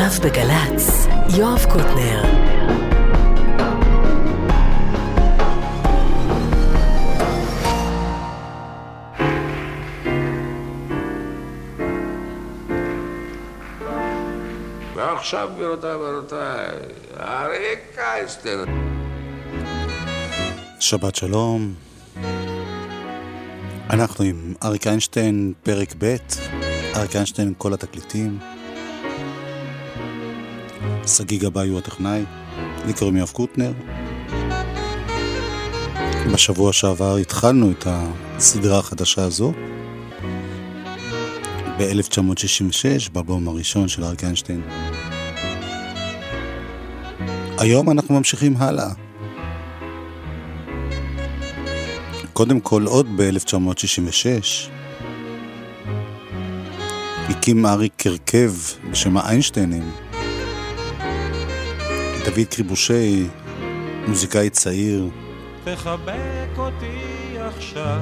עכשיו בגל"צ, יואב קוטנר. ועכשיו, גבירותיי ורבותיי, אריק איינשטיין. שבת שלום. אנחנו עם אריק איינשטיין, פרק ב', אריק איינשטיין, כל התקליטים. שגיא גבאי הוא הטכנאי, לי קוראים יואב קוטנר. בשבוע שעבר התחלנו את הסדרה החדשה הזו. ב-1966, באלבום הראשון של אריק איינשטיין. היום אנחנו ממשיכים הלאה. קודם כל, עוד ב-1966, הקים אריק הרכב בשם האיינשטיינים. דוד קריבושי, מוזיקאי צעיר. תחבק אותי עכשיו,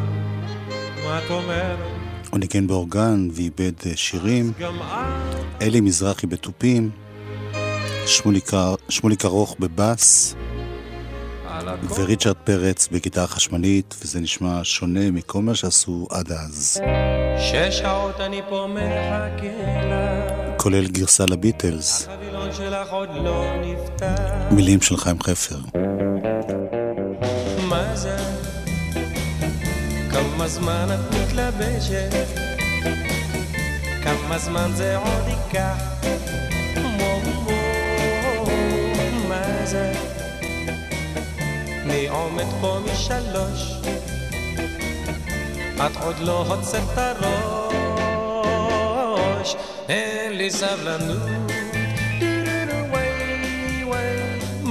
מה את אומרת? הוא ניגן באורגן ואיבד אה, שירים. אלי מזרחי בתופים. שמוליק ארוך בבאס. וריצ'רד פרץ בגיטרה חשמלית, וזה נשמע שונה מכל מה שעשו עד אז. שש שעות אני פה מחכה לה, כולל גרסה לביטלס, החבילון שלך עוד לא נפתח. מילים של חיים חפר. מה זה? כמה זמן את מתלבשת? כמה זמן זה עוד ייקח? זה? אני עומד פה משלוש את עוד לא הוצאת את הראש אין לי סבלנות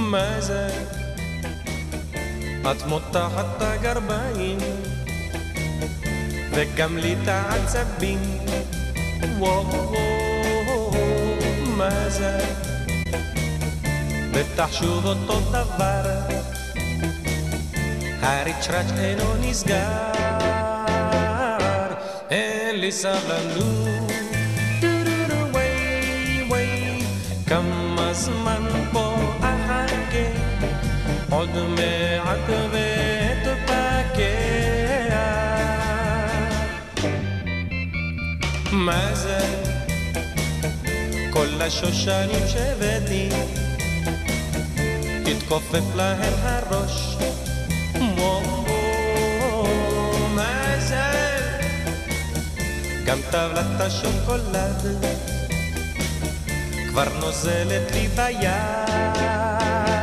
וואי, מה זה? את מותחת את הגרביים וגם לי את העצבים וואו וואו מה זה? בטח שוב אותו דבר הריצ'ראץ' אינו נסגר אין לי סבלנות כמה זמן עוד מעט ואתפקע מה זה? כל השושנים שהבאתי התכופף להם הראש מה זה? גם טבלת השוקולד כבר נוזלת לי ביד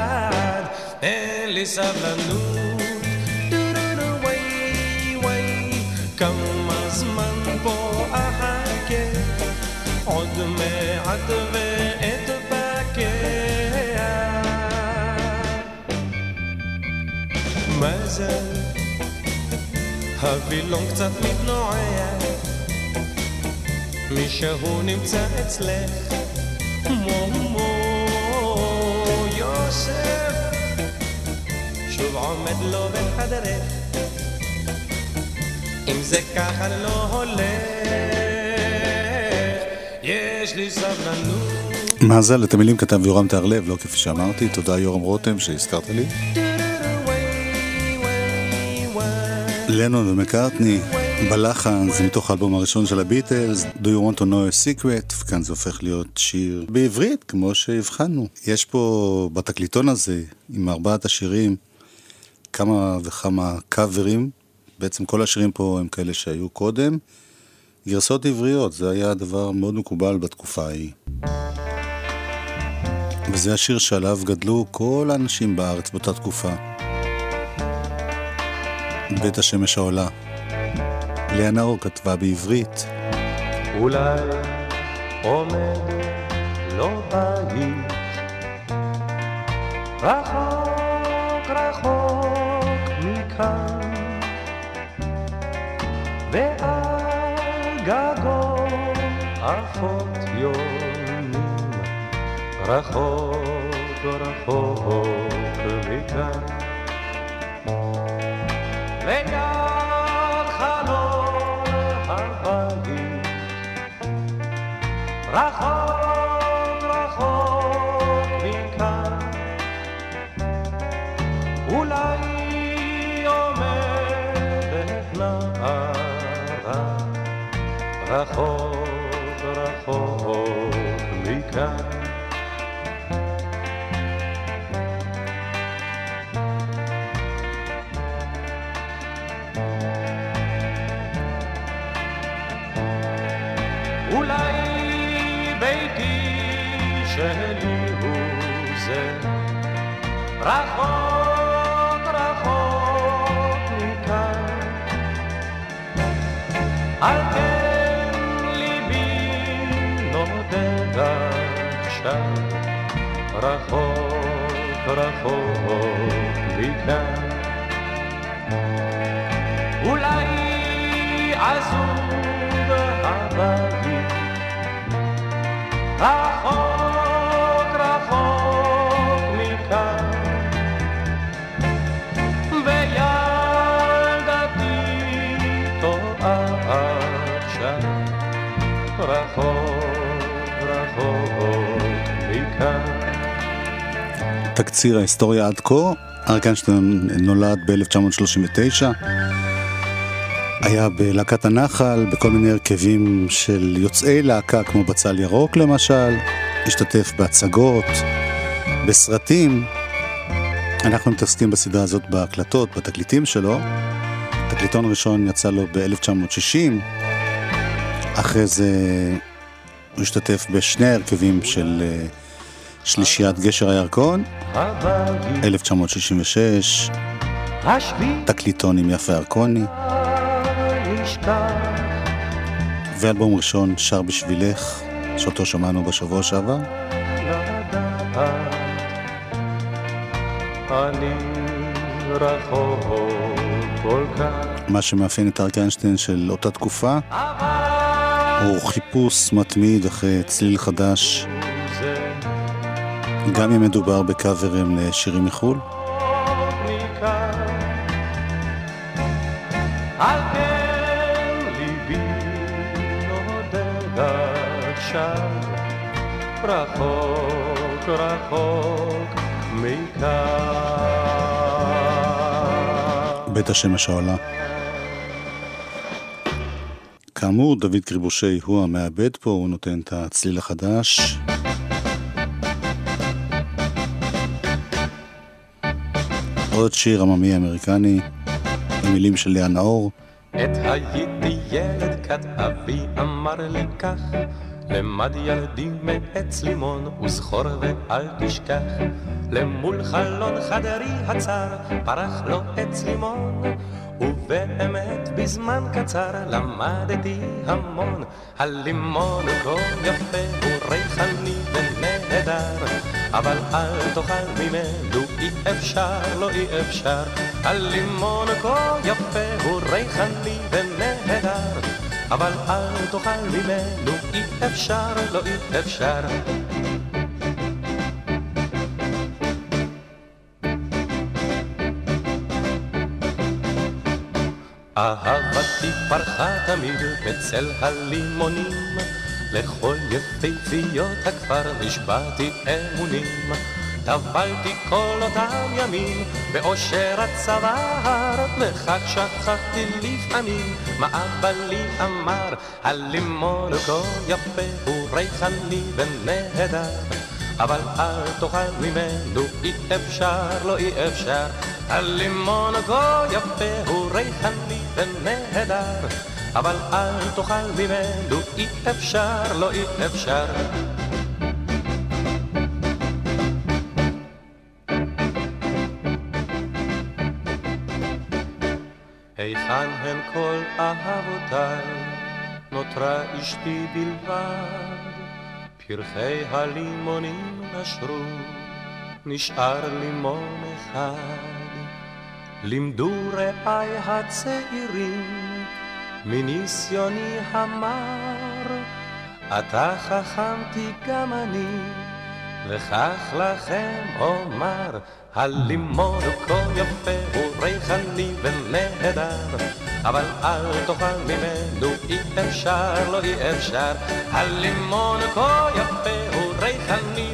אין לי סבלנות דו-דו-דו, וואי וואי כמה זמן פה אחכה עוד מעט ואתבקע מה זה? הווילון קצת מתנועע מישהו נמצא אצלך מו מו יוסף עומד לו בחדרך אם זה ככה לא הולך יש לי סבלנות מזל, את המילים כתב יורם תהרלב, לא כפי שאמרתי. תודה יורם רותם שהזכרת לי. לנון ומקארטני, בלחן, זה מתוך האלבום הראשון של הביטלס, Do you want to know a secret? וכאן זה הופך להיות שיר בעברית, כמו שהבחנו. יש פה בתקליטון הזה, עם ארבעת השירים, כמה וכמה קאברים. בעצם כל השירים פה הם כאלה שהיו קודם. גרסאות עבריות, זה היה דבר מאוד מקובל בתקופה ההיא. וזה השיר שעליו גדלו כל האנשים בארץ באותה תקופה. בית השמש העולה. לאה נאור כתבה בעברית, אולי עומד לו בית רחוק רחוק מכאן ועל גגו עפות יונים רחוק רחוק מכאן ליד חלון הבית רחוק רחוק מכאן. הוא זה רחוק רחוק מכאן על כן עכשיו. רחוק רחוק מכאן. אולי עזוב הבית. רחוק תקציר ההיסטוריה עד כה, אריק איינשטיין נולד ב-1939, היה בלהקת הנחל, בכל מיני הרכבים של יוצאי להקה כמו בצל ירוק למשל, השתתף בהצגות, בסרטים. אנחנו מתעסקים בסדרה הזאת בהקלטות, בתקליטים שלו. תקליטון ראשון יצא לו ב-1960, אחרי זה הוא השתתף בשני ההרכבים של אה, שלישיית גשר הירקון, 1966, תקליטון עם יפה ירקוני, ואלבום ראשון, שר בשבילך, שאותו שמענו בשבוע שעבר. מה שמאפיין את אריק איינשטיין של אותה תקופה, הוא חיפוש מתמיד אחרי צליל חדש, גם אם מדובר בקאברים לשירים מחו"ל. על כן ליבי נודד עכשיו, רחוק רחוק מכאן. בית השמש העולה. כאמור, דוד קריבושי הוא המעבד פה, הוא נותן את הצליל החדש. עוד שיר עממי אמריקני, עם מילים של לאה נאור. עת הייתי ילד כת אבי אמר לי כך. למד ילדי מעץ לימון וזכור ואל תשכח. למול חלון חדרי הצר פרח לו עץ לימון. ובאמת בזמן קצר למדתי המון. הלימון כה יפה הוא ריחני ונהדר אבל אל תאכל ממנו אי אפשר לא אי אפשר. הלימון כה יפה הוא ריחני ונהדר. אבל אל תאכל ממנו אי אפשר לא אי אפשר. אהבתי פרחה תמיד בצל הלימונים לכל יפיפיות הכפר נשבעתי אמונים. טבלתי כל אותם ימים באושר הצוואר וכך שכחתי לפעמים מה אבא לי אמר. הלימון כה יפה הוא ריחני ונהדר אבל אל תאכל ממנו אי אפשר לא אי אפשר. הלימון כה יפה הוא ריחני ונהדר אבל אל תאכל ממנו אי אפשר לא אי אפשר היכן הן כל אהבותיי? נותרה אשתי בלבד, פרחי הלימונים נשרו, נשאר לימון אחד. לימדו רעי הצעירים, מניסיוני המר, אתה חכמתי גם אני, וכך לכם אומר, הלימון הוא כה יפה, הוא ריחני ונהדר, אבל אל תאכל ממנו, אי אפשר, לא אי אפשר. הלימון הוא כה יפה, הוא ריחני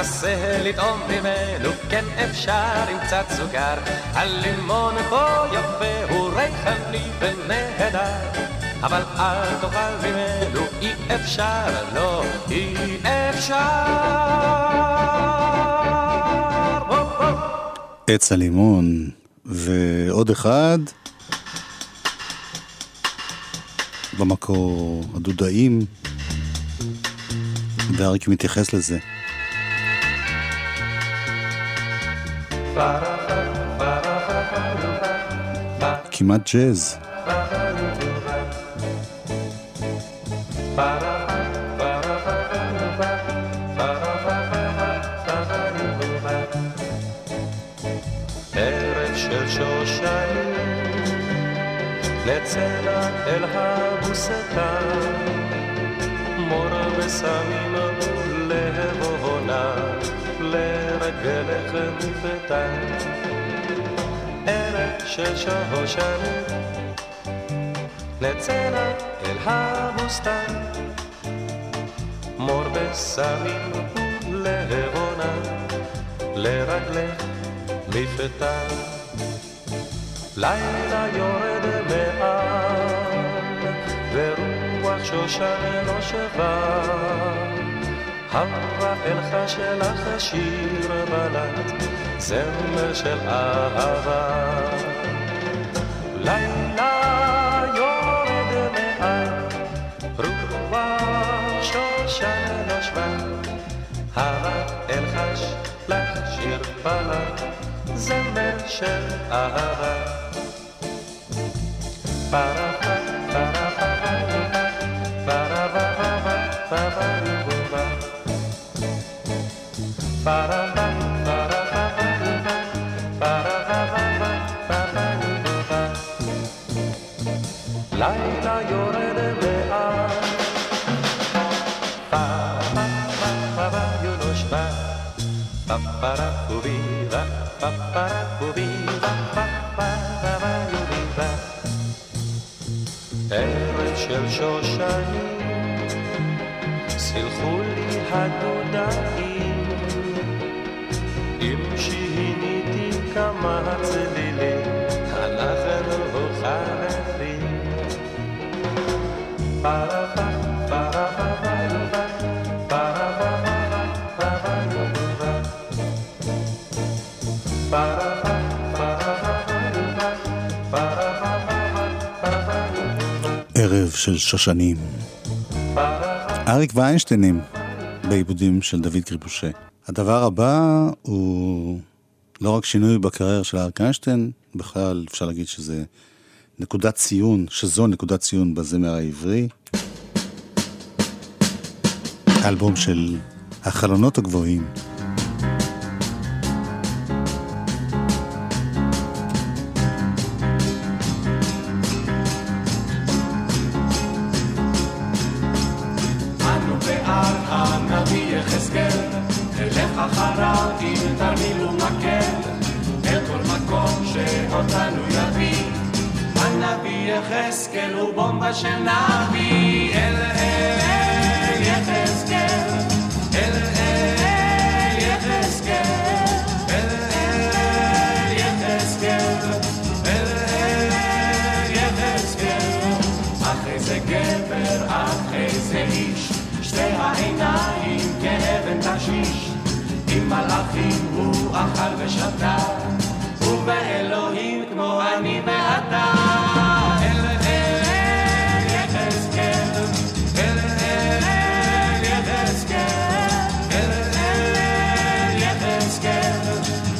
נסה לטעום ממנו, כן אפשר עם קצת סוכר. הלימון כה יפה, הוא ריחני ונהדר. אבל אל תאכל ממנו, אי אפשר, לא, אי אפשר. עץ הלימון, ועוד אחד, במקור הדודאים, ואריק מתייחס לזה. כמעט ג'אז. לצלע אל הבוסתן, מור ושמים לרגלך מפתן. ערב של שושנים, נצא אל הבוסתן, מור ושמים להבונה, לרגלך מפתן. לילה יורד מעל, ורוח שושן נושבה. הרפאל שלך שיר בלט, זמר של אהבה. לילה יורד מעל, רוח שושן נושבה. הרפאל חש לך שיר בלט, זמר של אהבה. ערב של שושנים סילחו לי הדודאים אם שיניתי כמה צלילים אנחנו חלפים ערב של שושנים. אריק ואיינשטיינים, בעיבודים של דוד קריבושה. הדבר הבא הוא לא רק שינוי בקריירה של אריק איינשטיין, בכלל אפשר להגיד שזה נקודת ציון, שזו נקודת ציון בזמר העברי. אלבום של החלונות הגבוהים. הוא אכל ושתה, ובאלוהים כמו אני ואתה. אל אל יחזקאל, אל אל יחזקאל, אל אל יחזקאל,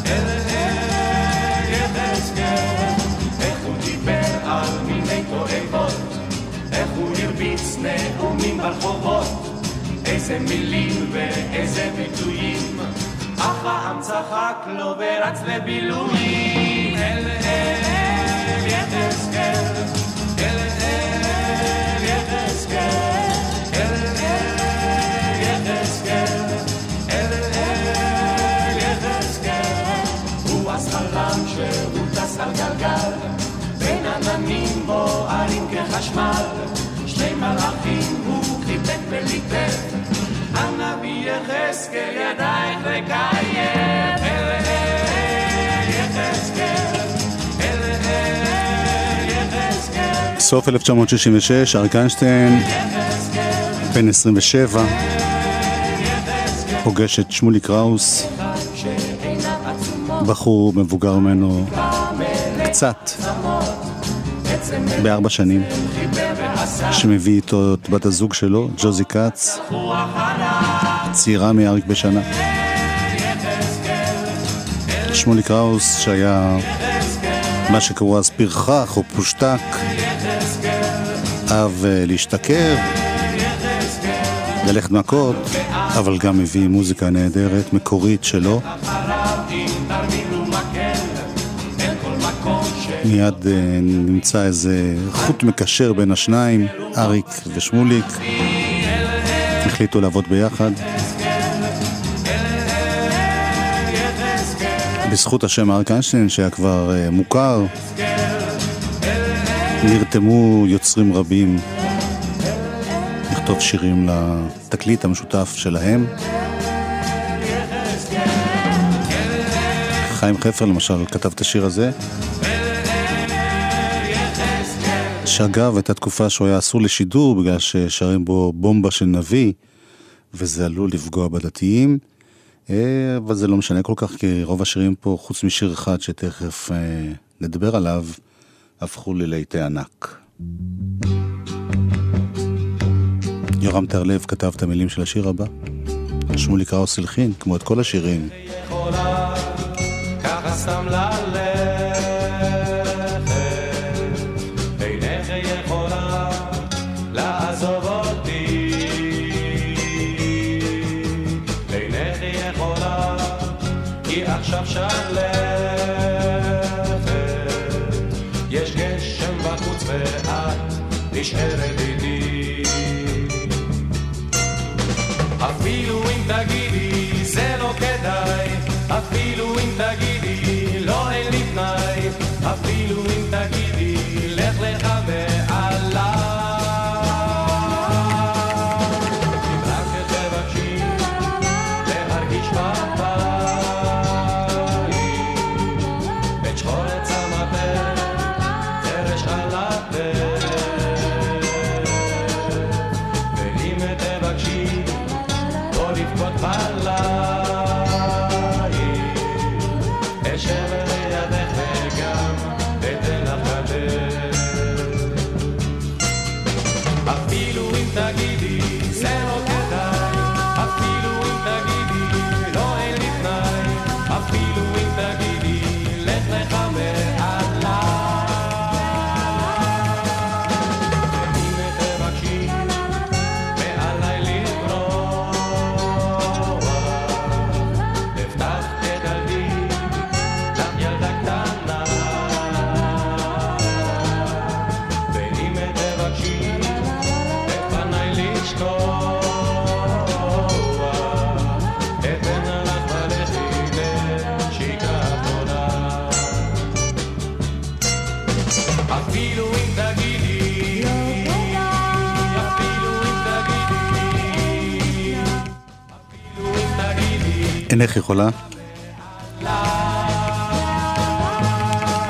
אל אל יחזקאל. איך הוא דיבר על מיני תועבות, איך הוא הרביץ נאומים ברחובות, איזה מילים ואיזה ביטויים, אך העם צחק לו ורץ לבילויים. אל אל יחזקאל, אל אל יחזקאל, בוערים כחשמל, שני מלאכים הוא חיבק וליטף, סוף 1966, אריק איינשטיין, בן 27, פוגש את שמולי קראוס, בחור מבוגר ממנו קצת, בארבע שנים, שמביא איתו את בת הזוג שלו, ג'וזי כץ, צעירה מאריק בשנה. שמולי קראוס, שהיה מה שקראו אז פרחח או פושטק, אהב אה, להשתכר, ללכת מכות, אבל גם הביא מוזיקה נהדרת, מקורית שלו. מיד uh, נמצא איזה חוט מקשר בין השניים, אריק ושמוליק. החליטו לעבוד ביחד. בזכות השם אריק איינשטיין, שהיה כבר uh, מוכר, נרתמו יוצרים רבים לכתוב שירים לתקליט המשותף שלהם. חיים חפר למשל כתב את השיר הזה. שאגב, הייתה תקופה שהוא היה אסור לשידור בגלל ששרים בו בומבה של נביא, וזה עלול לפגוע בדתיים. אה, אבל זה לא משנה כל כך, כי רוב השירים פה, חוץ משיר אחד שתכף אה, נדבר עליו, הפכו ללהיטי ענק. יורם טהרלב כתב את המילים של השיר הבא. שמולי קראוס הלחין, כמו את כל השירים. ככה סתם ללכת נשארת אינך יכולה?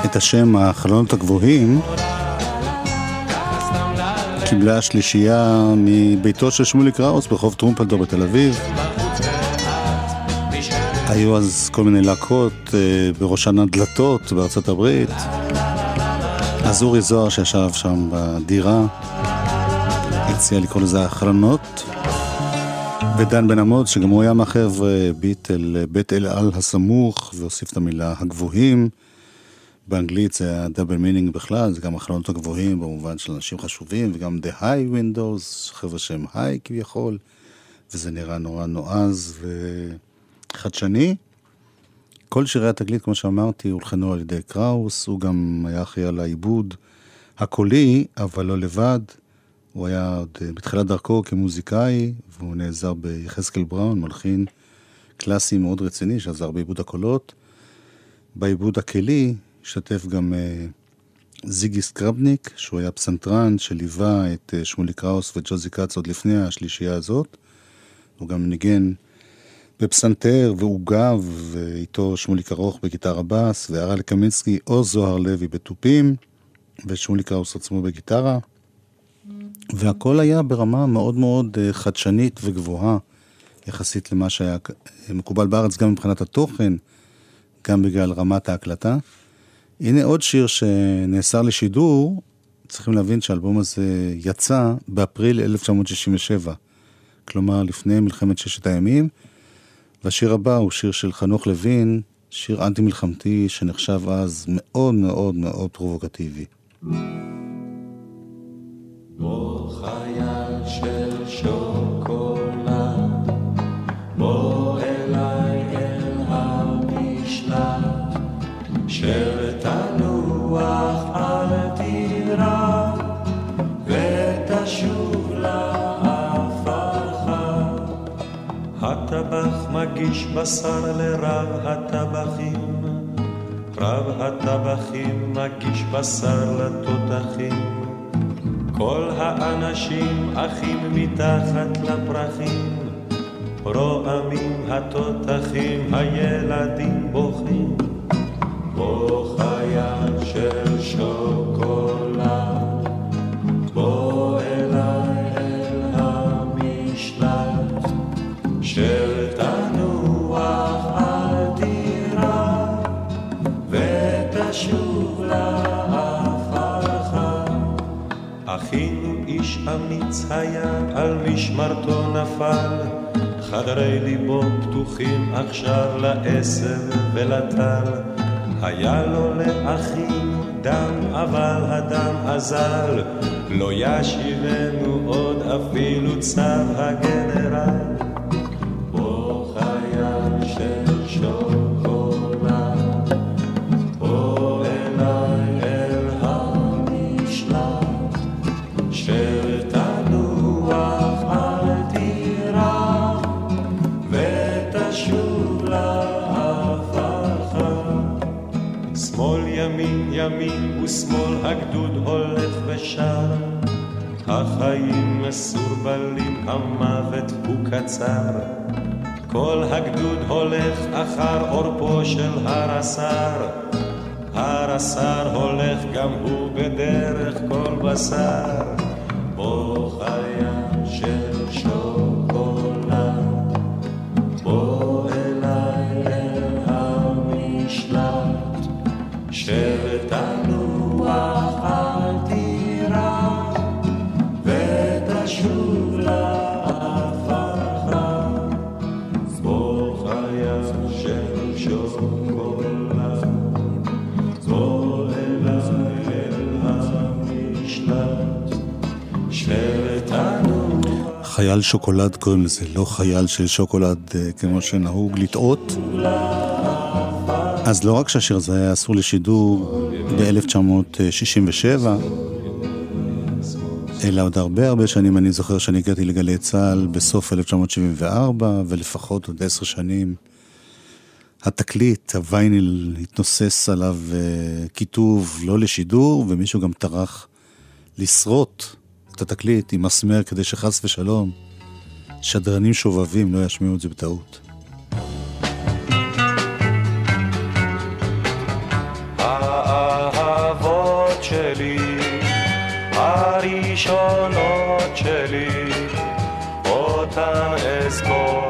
את השם החלונות הגבוהים קיבלה השלישייה מביתו של שמולי קראוס ברחוב טרומפלדור בתל אביב. היו אז כל מיני להקות, אה, בראשן הדלתות בארצות הברית. אז אורי זוהר שישב שם בדירה הציע לקרוא לזה החלונות. ודן בן אמוץ, שגם הוא היה מהחבר'ה ביטל, בית אל על הסמוך, והוסיף את המילה הגבוהים. באנגלית זה היה double meaning בכלל, זה גם החלונות הגבוהים במובן של אנשים חשובים, וגם The High Windows, חבר'ה שהם high כביכול, וזה נראה נורא נועז וחדשני. כל שירי התקליט, כמו שאמרתי, הולחנו על ידי קראוס, הוא גם היה אחראי על העיבוד הקולי, אבל לא לבד. הוא היה עוד אה, בתחילת דרכו כמוזיקאי, והוא נעזר ביחזקאל בראון, מלחין קלאסי מאוד רציני, שעזר בעיבוד הקולות. בעיבוד הכלי השתתף גם uh, זיגי סקרבניק, שהוא היה פסנתרן שליווה את uh, שמולי קראוס וג'וזי כץ עוד לפני השלישייה הזאת. הוא גם ניגן בפסנתר ועוגב, ואיתו שמולי ארוך בגיטר הבאס, והרל קמינסקי או זוהר לוי בתופים. ושמולי קראוס עצמו בגיטרה, והכל היה ברמה מאוד מאוד אה, חדשנית וגבוהה, יחסית למה שהיה אה, מקובל בארץ, גם מבחינת התוכן, גם בגלל רמת ההקלטה. הנה עוד שיר שנאסר לשידור, צריכים להבין שהאלבום הזה יצא באפריל 1967, כלומר לפני מלחמת ששת הימים, והשיר הבא הוא שיר של חנוך לוין, שיר אנטי-מלחמתי שנחשב אז מאוד מאוד מאוד פרובוקטיבי. בוא חייל של שוקולד, בוא אליי אל המשלט, של תנוח אל תירא, ותשוב לעפרך. הטבח מגיש בשר לרב הטבחים, רב הטבחים מגיש בשר לתותחים. כל האנשים אחים מתחת לפרחים, רועמים התותחים, הילדים בוכים. בוא אמיץ היה, על משמרתו נפל, חדרי ליבו פתוחים עכשיו לעשב ולטל. היה לו לאחים דם, אבל הדם אזל, לא ישיבנו עוד אפילו צו הגנרל. ימין ושמאל הגדוד הולך ושר, החיים מסורבלים, המוות הוא קצר. כל הגדוד הולך אחר עורפו של הר הסר, הר הסר הולך גם הוא בדרך כל בשר. חייל שוקולד קוראים לזה, לא חייל של שוקולד אה, כמו שנהוג לטעות. אז לא רק שהשיר הזה היה אסור לשידור ב-1967, אלא עוד הרבה הרבה שנים אני זוכר שאני הגעתי לגלי צה"ל בסוף 1974, ולפחות עוד עשר שנים התקליט, הווייניל, התנוסס עליו אה, כיתוב לא לשידור, ומישהו גם טרח לשרוט את התקליט עם מסמר כדי שחס ושלום שדרנים שובבים לא ישמיעו את זה בטעות. האהבות שלי, הראשונות שלי, אותן אזכור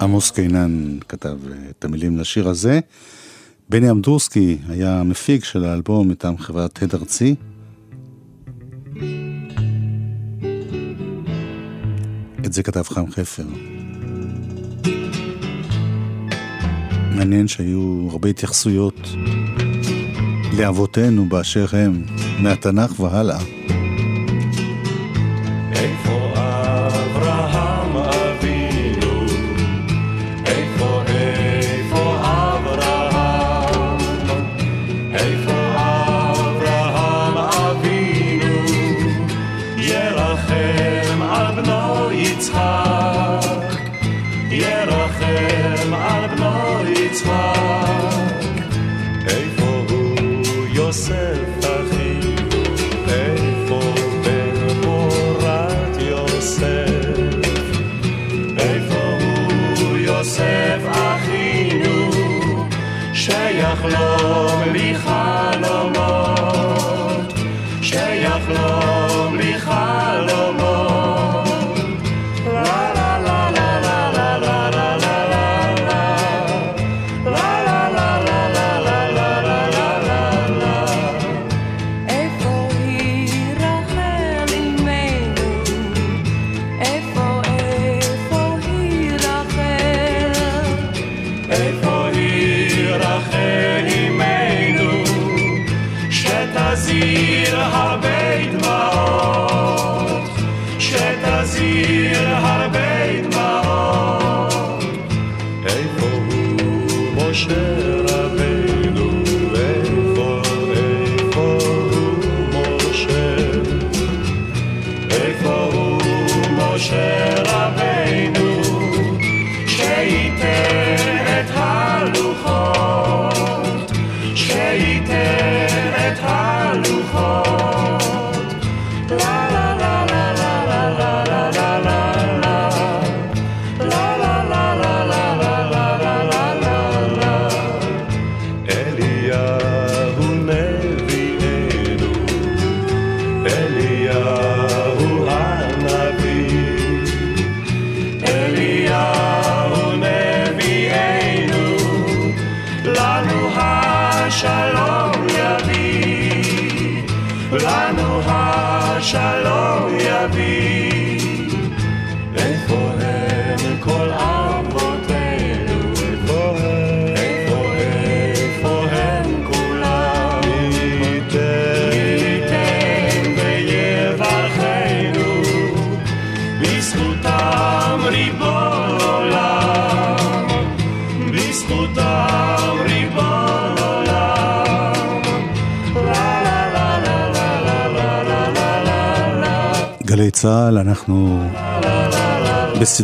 עמוס קינן כתב אה, את המילים לשיר הזה. בני אמדורסקי היה המפיק של האלבום מטעם חברת הד ארצי. את זה כתב חיים חפר. מעניין שהיו הרבה התייחסויות לאבותינו באשר הם, מהתנ"ך והלאה.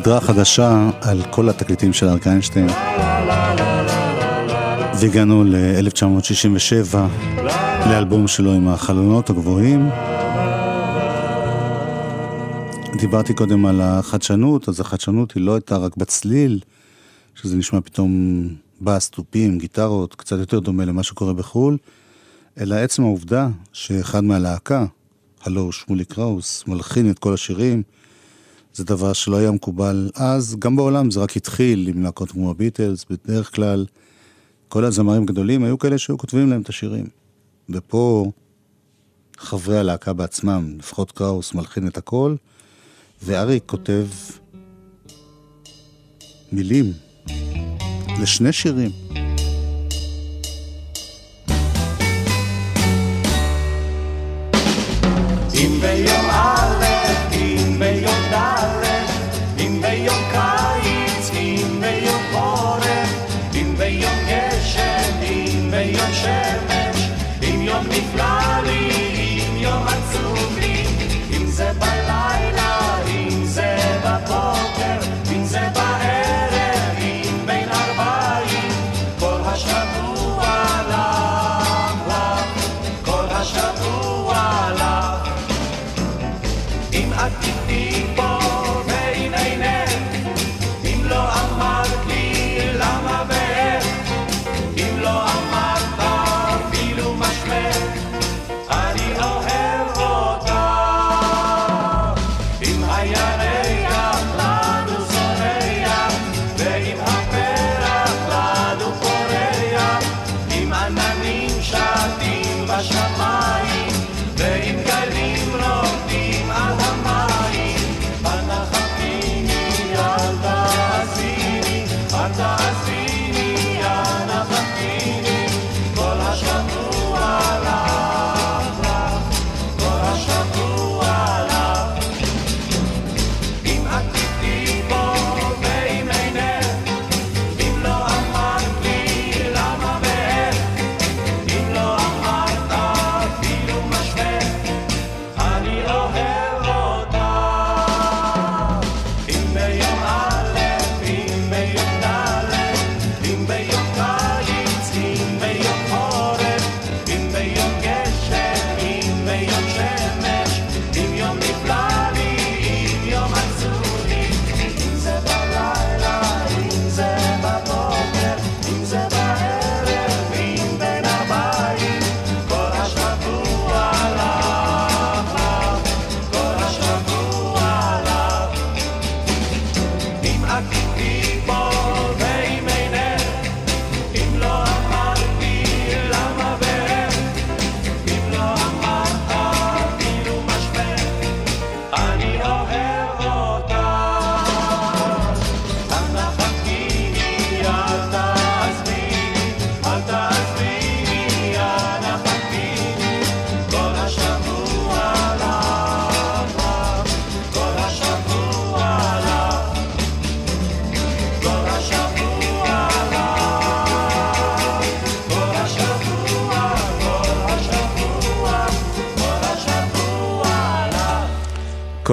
בסדרה חדשה על כל התקליטים של אריק איינשטיין. והגענו ל-1967, לאלבום שלו עם החלונות הגבוהים. דיברתי קודם על החדשנות, אז החדשנות היא לא הייתה רק בצליל, שזה נשמע פתאום בס, תופים, גיטרות, קצת יותר דומה למה שקורה בחו"ל, אלא עצם העובדה שאחד מהלהקה, הלו שמולי קראוס, מלחין את כל השירים, זה דבר שלא היה מקובל אז, גם בעולם זה רק התחיל עם להקות כמו הביטלס, בדרך כלל כל הזמרים הגדולים היו כאלה שהיו כותבים להם את השירים. ופה חברי הלהקה בעצמם, לפחות קראוס מלחין את הכל, ואריק כותב מילים לשני שירים.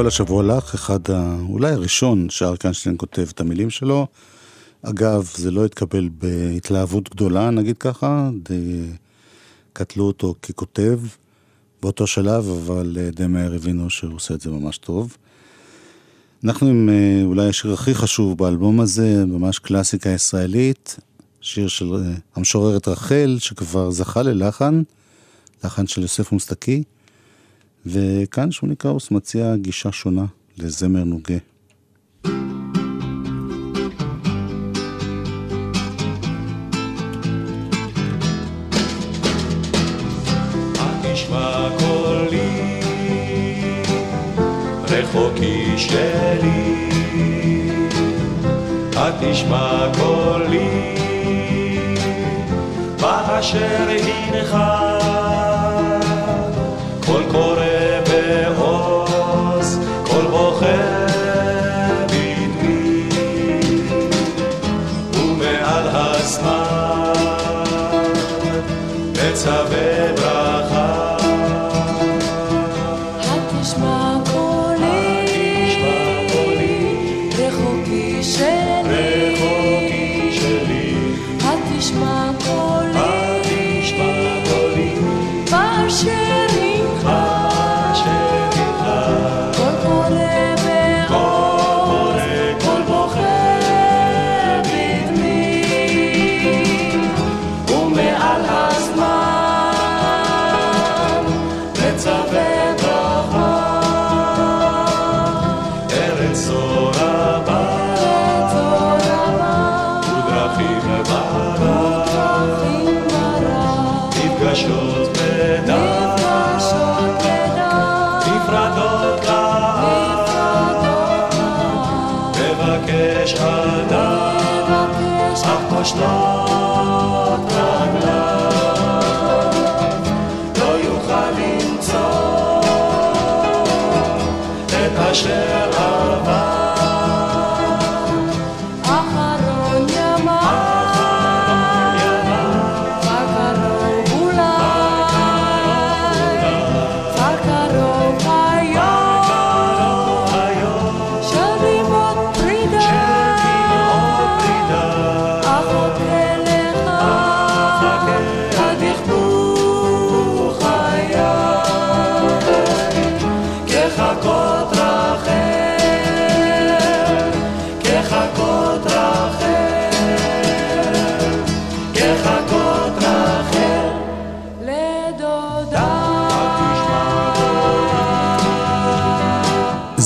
כל השבוע לך, אחד, ה... אולי הראשון שארק איינשטיין כותב את המילים שלו. אגב, זה לא התקבל בהתלהבות גדולה, נגיד ככה, די... קטלו אותו ככותב באותו שלב, אבל אה, די מהר הבינו שהוא עושה את זה ממש טוב. אנחנו עם אה, אולי השיר הכי חשוב באלבום הזה, ממש קלאסיקה ישראלית, שיר של אה, המשוררת רחל, שכבר זכה ללחן, לחן של יוסף מוסטקי. וכאן שמולי קראוס מציע גישה שונה לזמר נוגה. רחוקי שלי, תשמע קולי, באשר הינך Lord.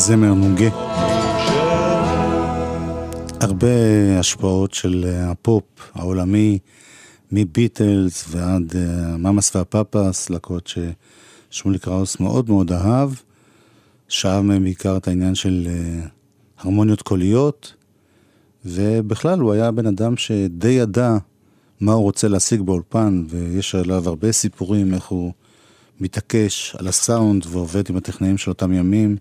זמר נוגה. הרבה השפעות של אה, הפופ העולמי, מביטלס ועד אה, הממאס והפאפס, להקות ששמולי קראוס מאוד מאוד אהב. שאב מהם בעיקר את העניין של אה, הרמוניות קוליות, ובכלל הוא היה בן אדם שדי ידע מה הוא רוצה להשיג באולפן, ויש עליו הרבה סיפורים איך הוא מתעקש על הסאונד ועובד עם הטכנאים של אותם ימים.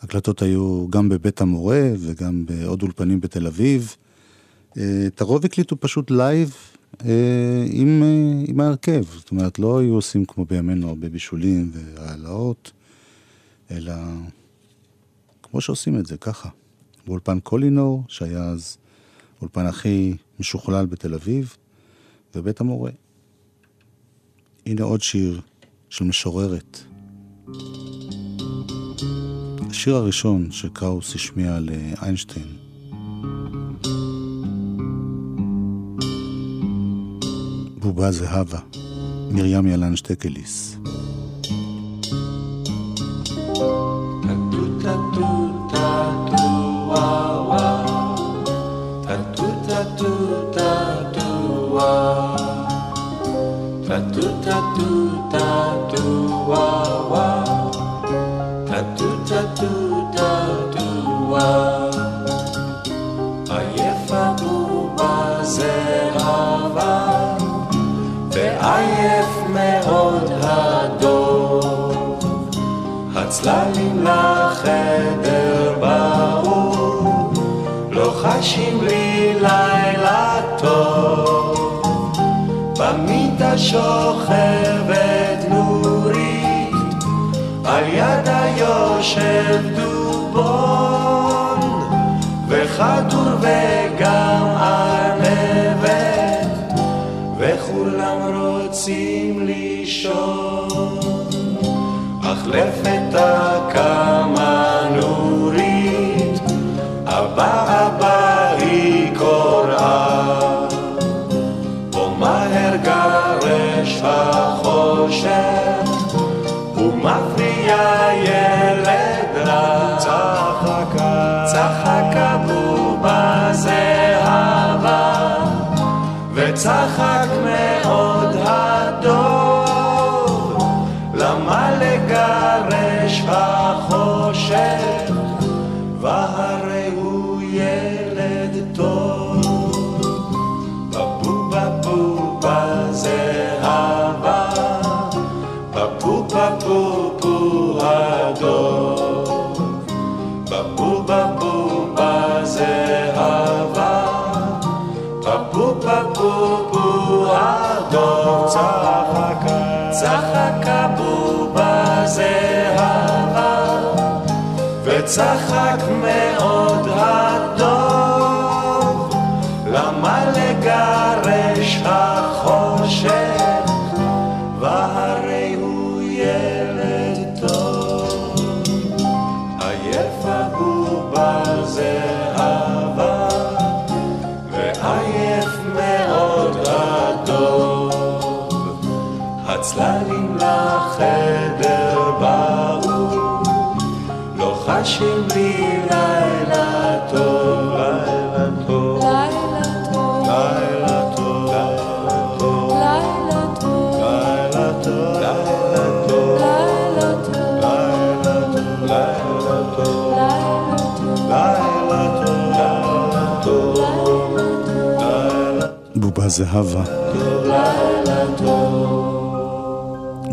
הקלטות היו גם בבית המורה וגם בעוד אולפנים בתל אביב. אה, את הרוב הקליטו פשוט live אה, עם, אה, עם ההרכב, זאת אומרת, לא היו עושים כמו בימינו הרבה בישולים והעלאות, אלא כמו שעושים את זה, ככה. באולפן קולינור, שהיה אז אולפן הכי משוכלל בתל אביב, ובית המורה. הנה עוד שיר של משוררת. השיר הראשון שקראוס השמיע לאיינשטיין. בובה זהבה, מרים ילן שטקליס. שוכבת נורית, על יד היושב דובון, וחתור וגם ארנבת, וכולם רוצים לישון. אך לפתע החושך, ומפריע ילד רע. צחקה, צחקה בובה זהבה, וצחק מאוד הדור. למה לגרש החושך, הדוב. צחקה, צחקה בובה זהבה, וצחק מאוד הדוב. לי לילה טוב, לילה טוב, לילה טוב, לילה טוב, לילה טוב, לילה טוב, לילה טוב, לילה טוב, לילה טוב, לילה טוב, בובה זהבה. לילה טוב.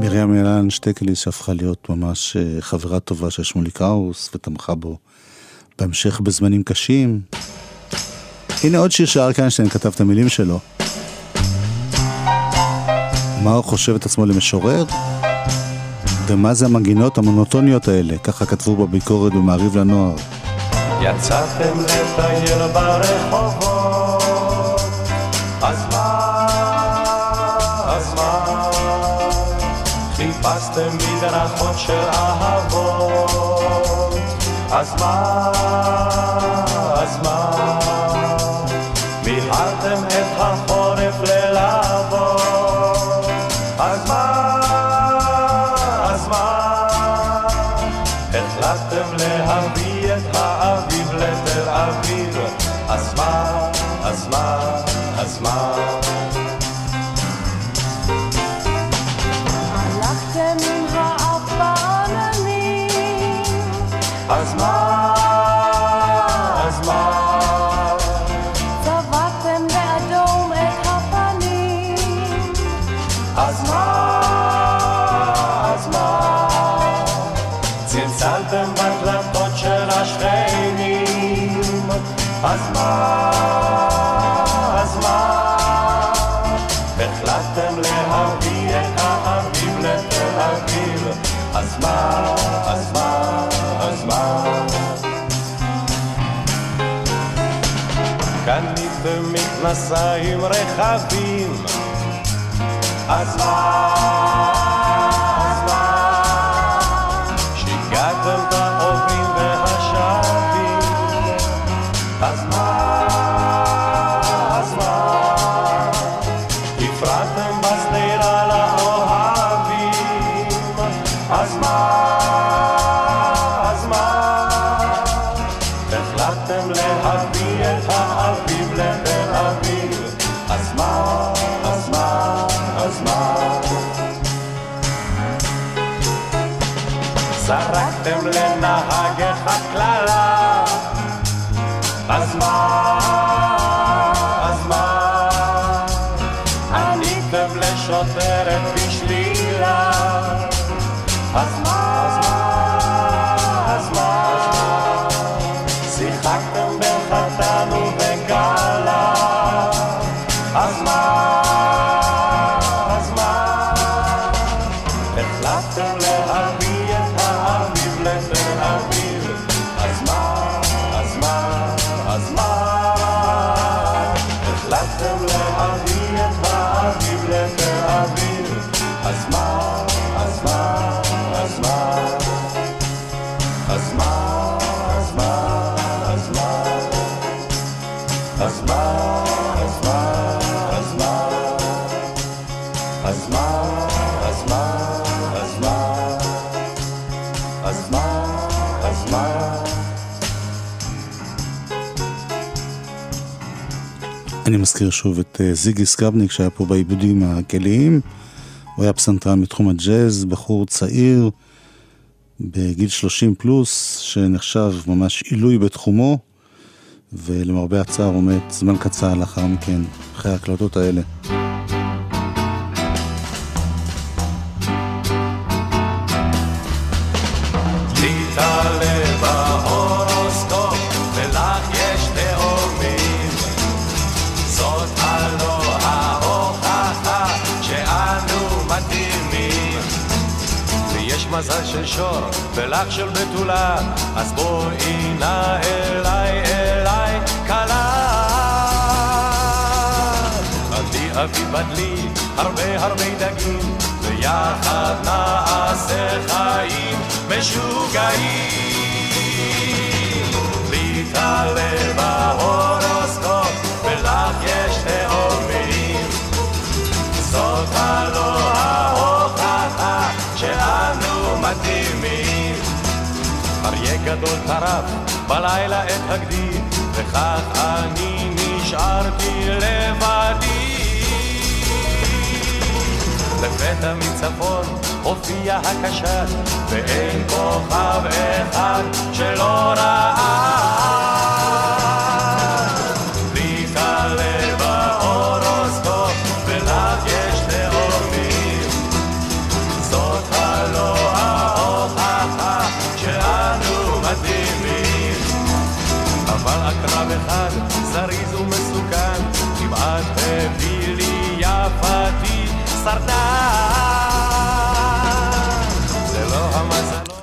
מרים ילן שטקליס שהפכה להיות ממש אה, חברה טובה של שמולי קראוס ותמכה בו בהמשך בזמנים קשים. הנה עוד שיר שאריק איינשטיין כתב את המילים שלו. מה הוא חושב את עצמו למשורר? ומה זה המנגינות המונוטוניות האלה? ככה כתבו בביקורת במעריב לנוער. יצאתם לטייל ברחובות, חיפשתם מדרכות של אהבות, אז מה, אז מה? קניתם מכנסיים רחבים, אז מה, אני מזכיר שוב את אה, זיגי סקרבניק שהיה פה בעיבודים הכליים. הוא היה פסנתרן מתחום הג'אז, בחור צעיר בגיל 30 פלוס, שנחשב ממש עילוי בתחומו, ולמרבה הצער הוא מת זמן קצר לאחר מכן, אחרי ההקלטות האלה. של שור, ולך של בתולה, אז בואי נא אליי, אליי, כלה. עדי אבי בדלי, הרבה הרבה דגים, ויחד נעשה חיים משוגעים. להתעלה בהורוסקופ, ולך יש תאומים. זאת הלא אריה גדול טרף בלילה את הגדי, וכך אני נשארתי לבדי. לפתע מצפון הופיע הקשת, ואין כוכב אחד שלא ראה.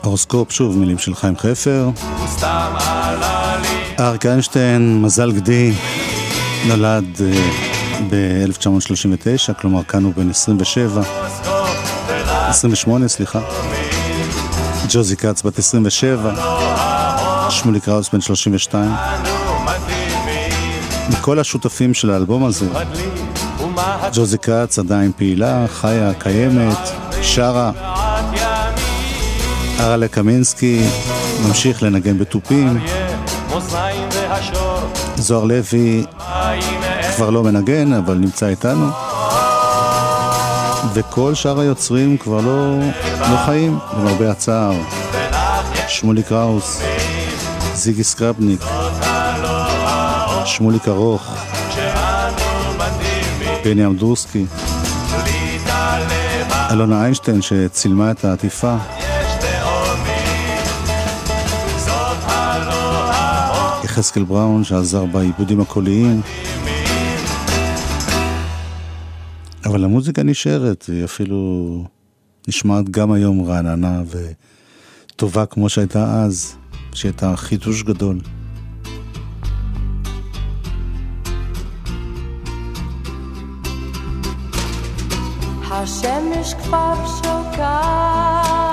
הורוסקופ, שוב מילים של חיים חפר. אריק איינשטיין, מזל גדי, נולד ב-1939, כלומר כאן הוא בן 27, הורוסקופ, ולך 28 סליחה. ג'וזי כץ בת 27, שמולי קראוס בן 32. אנו מתאימים. מכל השותפים של האלבום הזה, ג'וזי כץ עדיין פעילה, חיה, קיימת, שרה, אראלה קמינסקי ממשיך לנגן בתופים, זוהר לוי כבר לא מנגן, אבל נמצא איתנו. וכל שאר היוצרים כבר לא, לא חיים, למרבה הצער. שמולי קראוס, זיגי סקרבניק, שמוליק ארוך, בני אמדורסקי, אלונה איינשטיין שצילמה את העטיפה. יחזקאל בראון שעזר בעיבודים הקוליים. אבל המוזיקה נשארת, היא אפילו נשמעת גם היום רעננה וטובה כמו שהייתה אז, שהייתה חידוש גדול. השמש כבר שוקעת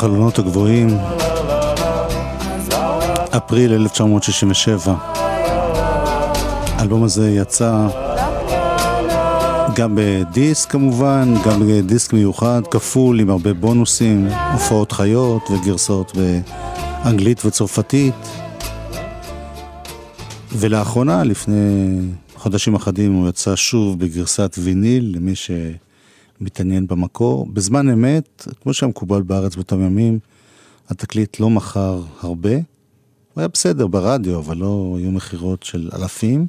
החלונות הגבוהים, אפריל 1967. האלבום הזה יצא גם בדיסק כמובן, גם בדיסק מיוחד, כפול עם הרבה בונוסים, הופעות חיות וגרסאות באנגלית וצרפתית. ולאחרונה, לפני חודשים אחדים, הוא יצא שוב בגרסת ויניל, למי ש... מתעניין במקור. בזמן אמת, כמו שהיה מקובל בארץ באותם ימים, התקליט לא מכר הרבה. הוא היה בסדר ברדיו, אבל לא היו מכירות של אלפים.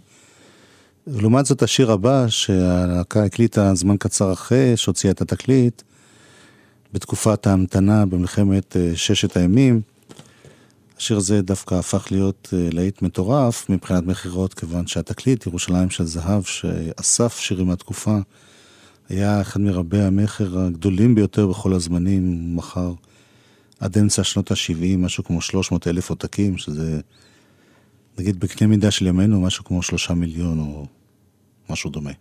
ולעומת זאת השיר הבא, שהלהקה הקליטה זמן קצר אחרי שהוציאה את התקליט, בתקופת ההמתנה במלחמת אה, ששת הימים, השיר הזה דווקא הפך להיות אה, להיט מטורף מבחינת מכירות, כיוון שהתקליט, ירושלים של זהב, שאסף שירים מהתקופה, היה אחד מרבי המכר הגדולים ביותר בכל הזמנים, מכר עד אמצע שנות ה-70, משהו כמו 300 אלף עותקים, שזה נגיד בקנה מידה של ימינו, משהו כמו שלושה מיליון או משהו דומה.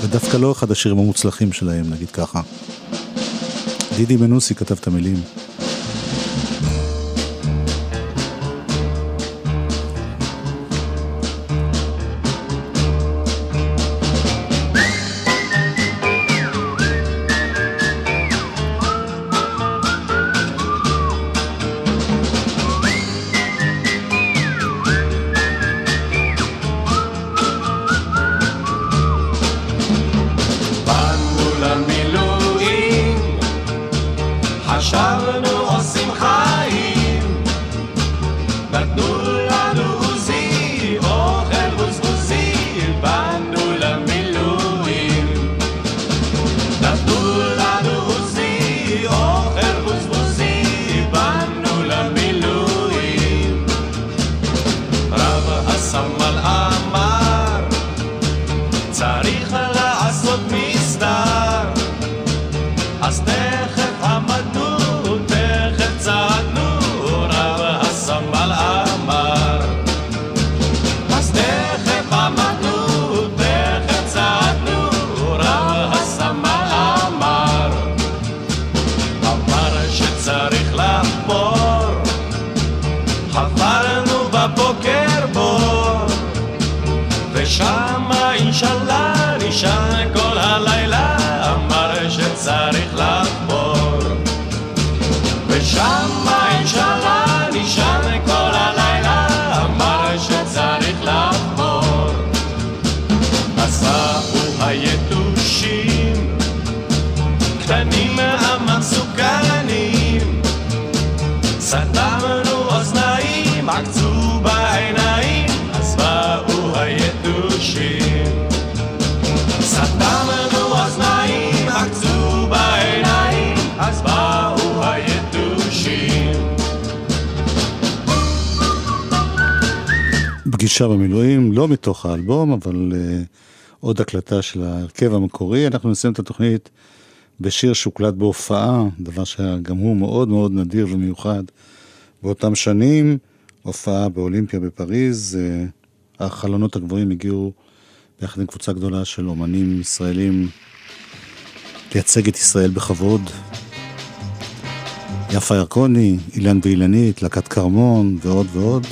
ודווקא לא אחד השירים המוצלחים שלהם, נגיד ככה. דידי מנוסי כתב את המילים. היתושים קטנים מהמצוקנים סתמנו אוזניים, עקצו בעיניים אז באו היתושים. סתמנו אוזניים, עקצו בעיניים אז באו היתושים. פגישה במילואים, לא מתוך האלבום, אבל... Uh... עוד הקלטה של ההרכב המקורי. אנחנו נסיים את התוכנית בשיר שהוקלט בהופעה, דבר שהיה גם הוא מאוד מאוד נדיר ומיוחד באותם שנים. הופעה באולימפיה בפריז, uh, החלונות הגבוהים הגיעו ביחד עם קבוצה גדולה של אומנים ישראלים לייצג את ישראל בכבוד. יפה ירקוני, אילן ואילנית, להקת כרמון ועוד ועוד.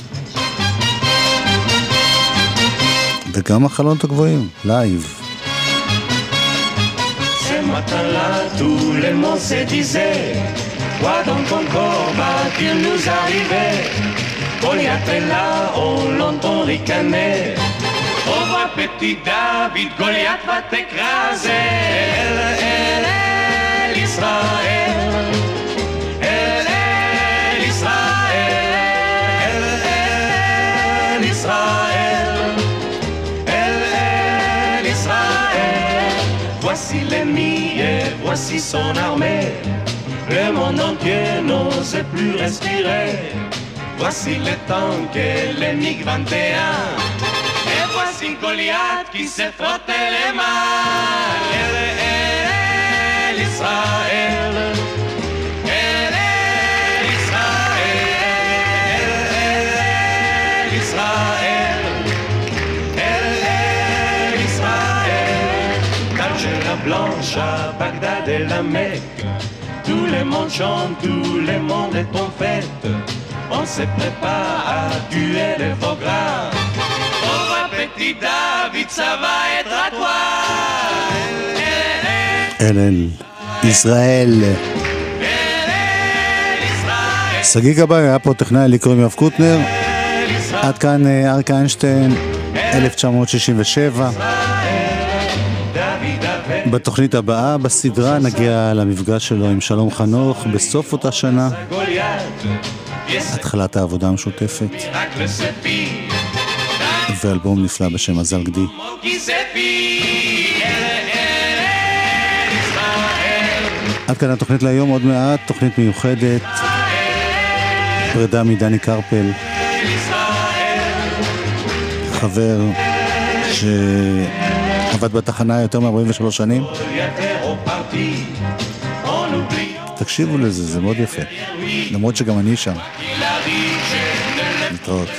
וגם החלונות הגבוהים, לייב. Israël voici son armée. Le monde entier n'ose plus respirer. Voici les tanks et les MiG-21 Et voici Goliath qui s'est frotté les mains blanche à Bagdad et la Mecque. Tout le monde chante, tout le monde est en fête. On se prépare à tuer les faux gras. Pauvre petit David, ça va être à toi. אל אל, ישראל. שגיא גבאי היה פה טכנאי, לי קוראים יואב קוטנר. עד כאן אה, אריק איינשטיין, 1967. בתוכנית הבאה, בסדרה, נגיע למפגש שלו עם שלום חנוך בסוף אותה שנה, התחלת העבודה המשותפת, ואלבום נפלא בשם מזל גדי. עד כאן התוכנית להיום, עוד מעט, תוכנית מיוחדת, פרידה מדני קרפל, חבר שעבד בתחנה יותר מ-43 שנים. תקשיבו לזה, זה מאוד יפה. למרות שגם אני שם. להתראות.